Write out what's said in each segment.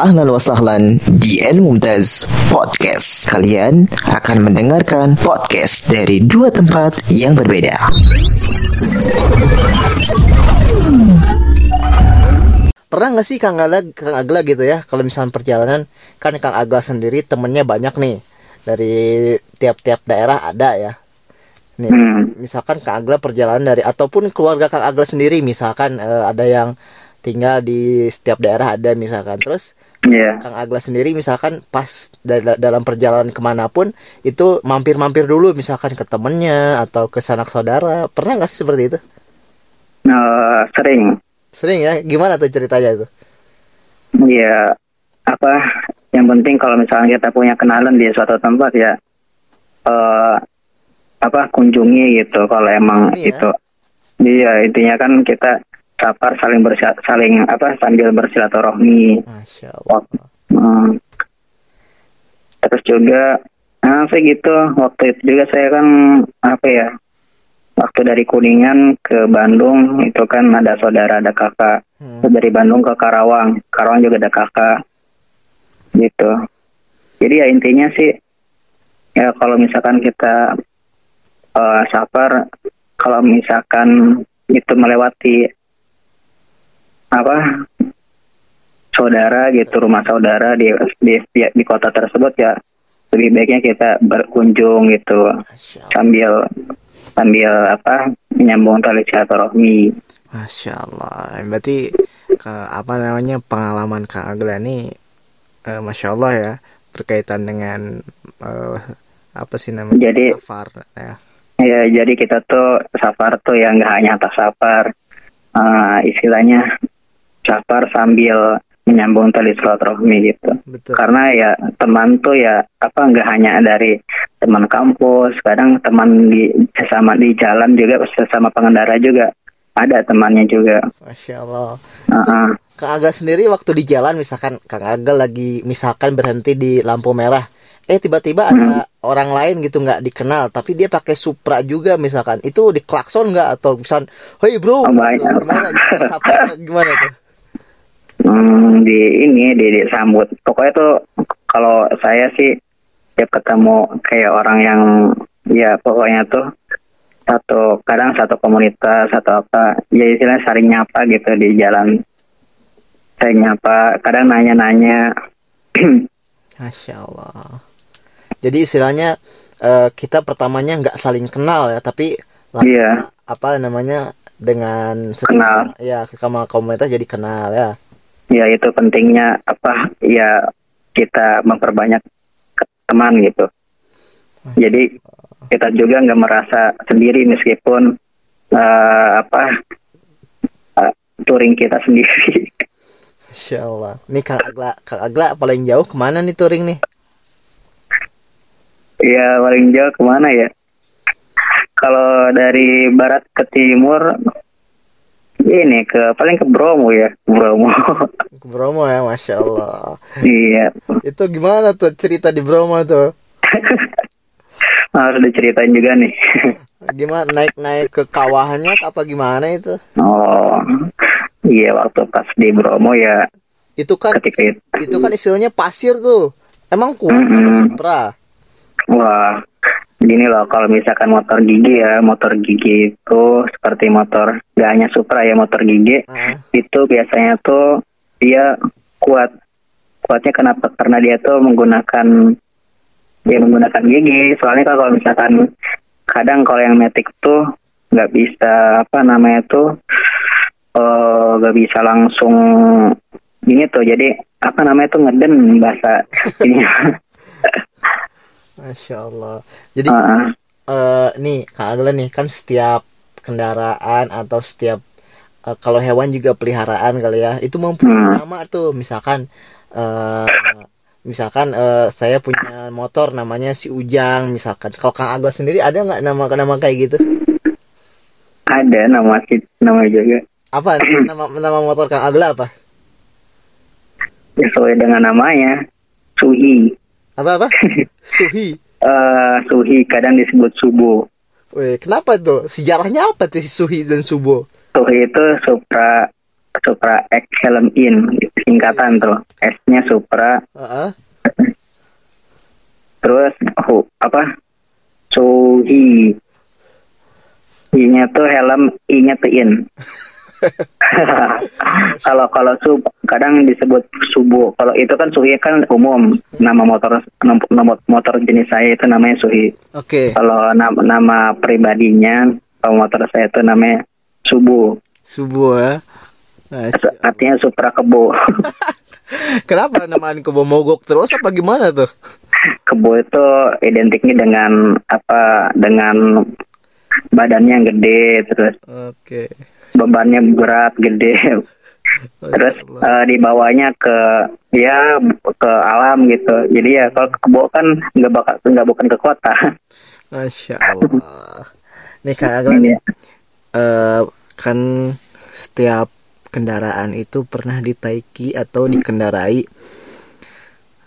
Ahlan wa sahlan di El Mumtaz Podcast. Kalian akan mendengarkan podcast dari dua tempat yang berbeda. Pernah nggak sih Kang Agla, Kang Agla gitu ya kalau misalnya perjalanan kan Kang Agla sendiri temennya banyak nih dari tiap-tiap daerah ada ya. Nih, misalkan Kang Agla perjalanan dari ataupun keluarga Kang Agla sendiri misalkan eh, ada yang tinggal di setiap daerah ada misalkan terus Iya. Kang Agla sendiri misalkan pas da- dalam perjalanan ke mana pun itu mampir-mampir dulu misalkan ke temennya atau ke sanak saudara pernah nggak sih seperti itu Eh, sering. sering ya gimana tuh ceritanya itu Ya apa? Yang penting kalau misalnya kita punya kenalan di suatu tempat ya eh apa kunjungi gitu kalau emang ya? itu. Iya intinya kan kita sapar saling bersia- saling apa sambil bersilaturahmi. masya Allah Wak- Hmm. Terus juga nah saya gitu waktu itu juga saya kan apa ya waktu dari Kuningan ke Bandung itu kan ada saudara ada kakak Hmm. Dari Bandung ke Karawang Karawang juga ada kakak gitu jadi ya intinya sih ya kalau misalkan kita eh safar kalau misalkan itu melewati apa saudara gitu rumah saudara di di di, di kota tersebut ya lebih baiknya kita berkunjung gitu sambil sambil apa menyambung tali silaturahmi Masya Allah. Berarti ke apa namanya pengalaman Kang Agla ini eh, Masya Allah ya berkaitan dengan eh, apa sih namanya Jadi- safar ya. Ya, jadi kita tuh safar tuh yang nggak hanya atas safar, eh, istilahnya safar sambil menyambung tali silaturahmi gitu. Betul. Karena ya teman tuh ya apa nggak hanya dari teman kampus, kadang teman di sesama di jalan juga sesama pengendara juga ada temannya juga. Masya Allah. Heeh. Kang Agla sendiri waktu di jalan misalkan Kang Agla lagi misalkan berhenti di lampu merah, eh tiba-tiba ada orang lain gitu nggak dikenal, tapi dia pakai Supra juga misalkan, itu diklakson nggak atau misal, hei bro, Oh, gitu. gimana? Gimana tuh? Hmm, di ini di disambut. Pokoknya tuh kalau saya sih tiap ketemu kayak orang yang ya pokoknya tuh satu kadang satu komunitas atau apa ya istilahnya saling nyapa gitu di jalan saya nyapa kadang nanya-nanya Masya Allah. Jadi istilahnya eh, kita pertamanya nggak saling kenal ya, tapi Iya. apa namanya dengan ses- Kenal. ya sama komunitas jadi kenal ya. Ya itu pentingnya apa ya kita memperbanyak teman gitu jadi kita juga nggak merasa sendiri meskipun eh, apa eh, touring kita sendiri Masya Allah. Nih Kang Agla, Kang Agla paling jauh ke mana nih touring nih? ya paling jauh ke mana ya kalau dari barat ke timur ini ke paling ke Bromo ya Bromo Ke Bromo ya, Masya Allah. iya Itu gimana tuh cerita di Bromo tuh? harus diceritain juga nih Gimana naik-naik ke kawahannya apa gimana itu? oh iya waktu pas di Bromo ya Itu kan ketika itu itu kan istilahnya pasir tuh. Emang kuat motor Supra? Wah, gini loh kalau misalkan motor gigi ya, motor gigi itu seperti motor gak hanya Supra ya, motor gigi Ah, itu biasanya tuh dia kuat. Kuatnya kenapa? Karena dia tuh menggunakan dia menggunakan gigi. Soalnya kalau misalkan kadang kalau yang metik tuh nggak bisa apa namanya tuh eh nggak bisa langsung ini tuh jadi apa namanya tuh ngeden bahasa ini. Masya Allah. Jadi Heeh. eh nih Kak Agla nih kan setiap kendaraan atau setiap eh, kalau hewan juga peliharaan kali ya itu mempunyai Hmm. nama tuh misalkan eh misalkan eh, saya punya motor namanya si Ujang misalkan kalau Kang Agla sendiri ada nggak nama nama kayak gitu Ada nama nama juga. apa nama nama motor Kang Agla apa sesuai dengan namanya Suhi apa apa? Suhi. Eh Suhi kadang disebut Subo Weh, kenapa tuh? Sejarahnya apa tuh si Suhi dan Subo? Suhi itu supra Supra X Helm In singkatan tuh. S-nya Supra. Heeh. terus hu, apa? Suhi. I-nya tuh helm I-nya tuh in kalau kalau sub kadang disebut subuh kalau itu kan suhi kan umum nama motor nama motor jenis saya itu namanya suhi Oke. kalau nama, nama pribadinya kalau motor saya itu namanya subuh Subuh ya. Artinya supra kebo Kenapa namaan kebo mogok terus apa gimana tuh? kebo itu identiknya dengan apa dengan badannya yang gede terus Oke. Bebannya berat gede. Terus eh, dibawanya ke ya ke alam gitu. Jadi ya kalau ke kebo kan nggak bakal nggak bukan ke kota. Masya Allah. Nih Kak Agla nih, eh, kan setiap kendaraan itu pernah ditaiki atau dikendarai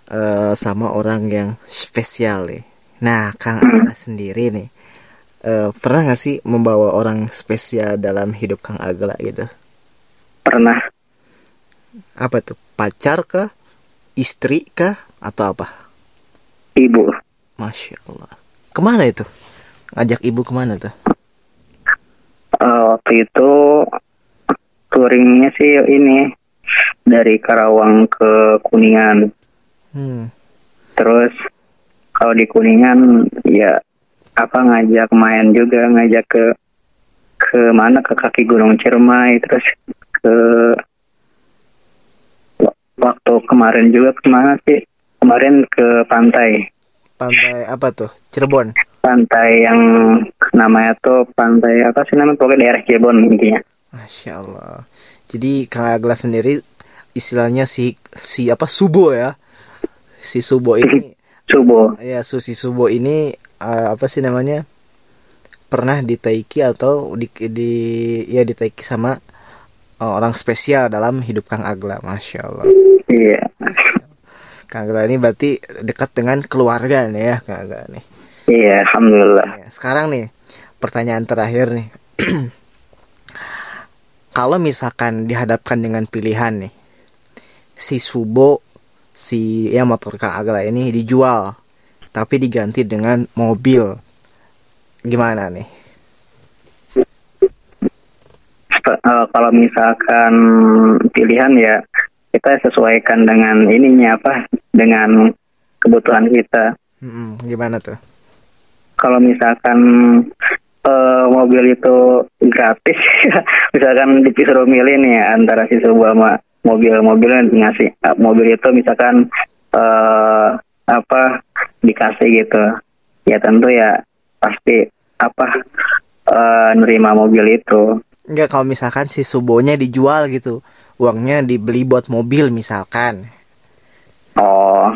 eh, sama orang yang spesial nih. Nah, Kang Agla sendiri nih, eh, pernah nggak sih membawa orang spesial dalam hidup Kang Agla gitu? pernah Apa tuh? Pacar kah? Istri kah? Atau apa? ibu Masya Allah. Ke mana itu? Ngajak ibu ke mana tuh? Eh, waktu itu touringnya sih ini dari Karawang ke Kuningan Hmm. terus kalau di Kuningan ya apa ngajak main juga ngajak ke ke mana ke kaki Gunung Ciremai terus ke wa- waktu kemarin juga ke mana sih kemarin ke pantai Pantai apa tuh? Cirebon. pantai yang namanya tuh pantai apa sih namanya pokoknya daerah Cirebon intinya Masya Allah. Jadi Kang Agla sendiri istilahnya si si apa Subo ya. Si Subo ini subuh ya su si Subo ini eh, apa sih namanya? Pernah ditaiki atau di, di ya ditaiki sama eh, orang spesial dalam hidup Kang Agla. Masya Allah. iya Kang Agla ini berarti dekat dengan keluarga nih ya Kang Agla nih. iya alhamdulillah Ya, sekarang nih pertanyaan terakhir nih. Kalau misalkan dihadapkan dengan pilihan nih, si Subo, si ya motor Kang Agla ini dijual, tapi diganti dengan mobil, gimana nih? Eh, kalau misalkan pilihan ya kita sesuaikan dengan ininya apa dengan kebutuhan kita Mm-mm, gimana tuh? kalau misalkan eh, mobil itu gratis misalkan disuruh milih nih antara si sebuah sama mobil-mobilnya ngasih eh, mobil itu misalkan eh apa dikasih gitu ya tentu ya pasti apa eh, nerima mobil itu Enggak kalau misalkan si Subonya dijual gitu, uangnya dibeli buat mobil misalkan. Oh,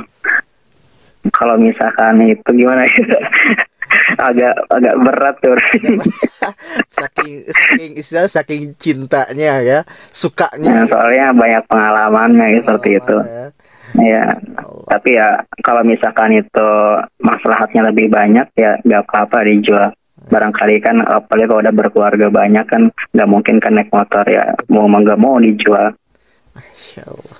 kalau misalkan itu gimana ya? agak agak berat tuh. saking saking istilah saking cintanya ya, Nah, sukanya. soalnya banyak pengalamannya ya, seperti itu. Ya. Ya, tapi ya kalau misalkan itu maslahatnya lebih banyak ya nggak apa-apa dijual. Barangkali kan apalagi kalau udah berkeluarga banyak kan nggak mungkin kan naik motor ya mau nggak mau dijual. Masya Allah.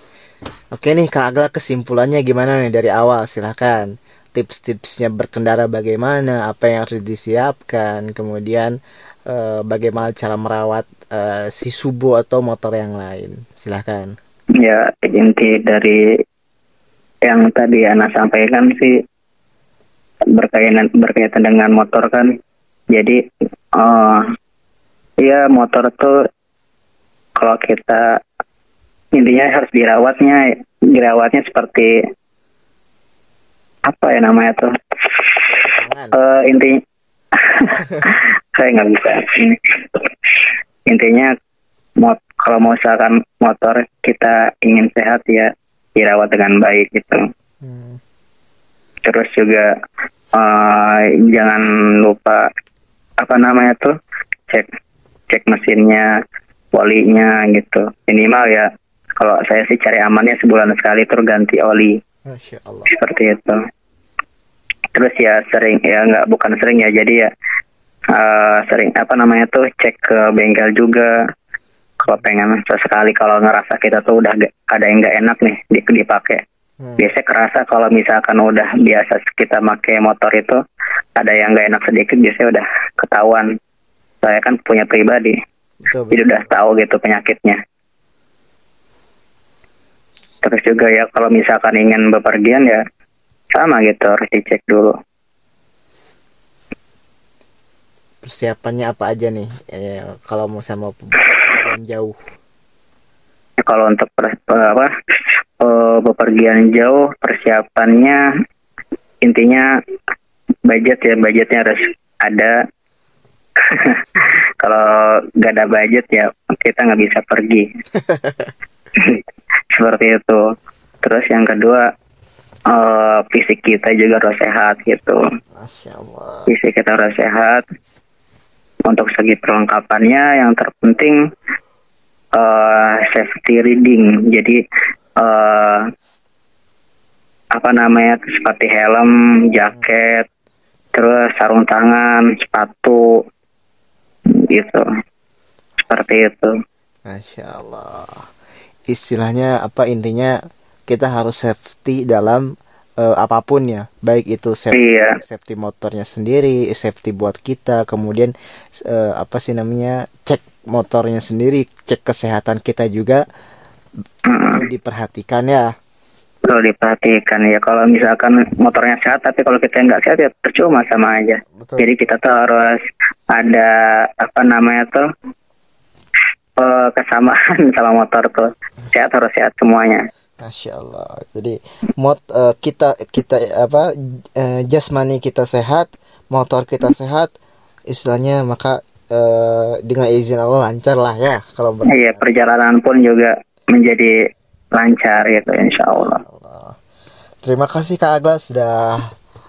Oke nih Kak Agla kesimpulannya gimana nih dari awal silahkan Tips-tipsnya berkendara bagaimana Apa yang harus disiapkan Kemudian eh, bagaimana cara merawat eh, si subo atau motor yang lain Silahkan Ya inti dari yang tadi Ana sampaikan sih berkaitan berkaitan dengan motor kan. Jadi eh ya motor tuh kalau kita intinya harus dirawatnya dirawatnya seperti apa ya namanya tuh? Pasangan. Eh inti saya nggak bisa. Intinya mot kalau mau misalkan motor kita ingin sehat ya dirawat dengan baik gitu. Hmm. terus juga eh jangan lupa apa namanya tuh cek cek mesinnya olinya gitu. Minimal ya kalau saya sih cari amannya sebulan sekali terus ganti oli. Masya Allah. Seperti itu. Terus ya sering ya nggak bukan sering ya jadi ya eh, sering apa namanya tuh cek ke bengkel juga kalau pengen sesekali kalau ngerasa kita tuh udah gak- ada yang nggak enak nih di dipakai. Hmm. biasanya kerasa kalau misalkan udah biasa kita pakai motor itu ada yang nggak enak sedikit biasanya udah ketahuan. Saya kan punya pribadi. Betul, jadi udah tahu gitu penyakitnya. Terus juga ya kalau misalkan ingin bepergian ya sama gitu harus dicek dulu. Persiapannya apa aja nih? Eh, kalau mau sama perjalanan jauh? Kalau untuk per- apa eh, bepergian jauh persiapannya intinya budget ya budgetnya harus ada. Kalau nggak ada budget ya kita nggak bisa pergi. Seperti itu. Terus yang kedua eh, fisik kita juga harus sehat gitu. Masya allah. Fisik kita harus sehat. Untuk segi perlengkapannya yang terpenting eh, safety reading. Jadi eh, apa namanya seperti helm jaket terus sarung tangan sepatu gitu. Seperti itu. Masya allah. Istilahnya apa intinya kita harus safety dalam eh, apa pun ya. Baik itu safety iya. safety motornya sendiri, safety buat kita, kemudian eh, apa sih namanya cek motornya sendiri, cek kesehatan kita juga perlu diperhatikan ya. perlu diperhatikan ya kalau misalkan motornya sehat tapi kalau kita nggak sehat ya percuma sama aja Betul. Jadi kita tuh harus ada apa namanya tuh eh, kesamaan sama motor tuh sehat harus sehat semuanya. Masya Allah. Jadi mot eh, kita kita apa eh, jasmani kita sehat, motor kita sehat, istilahnya maka eh, dengan izin Allah lancar lah ya kalau ber- Iya perjalanan pun juga menjadi lancar gitu insya Allah. Terima kasih Kak Agla sudah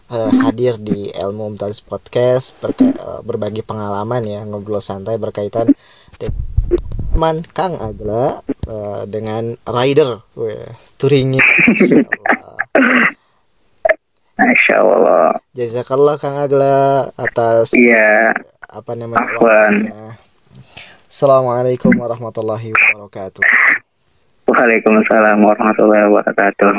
eh, hadir di Ilmu Mumtaz Podcast berka- eh, berbagi pengalaman ya ngobrol santai berkaitan dengan Kang Agla eh, dengan rider Weh, touringnya Masya Allah. Jazakallah Kang Agla atas Iya. Apa namanya Afwan. Assalamualaikum warahmatullahi wabarakatuh. Waalaikumsalam warahmatullahi wabarakatuh.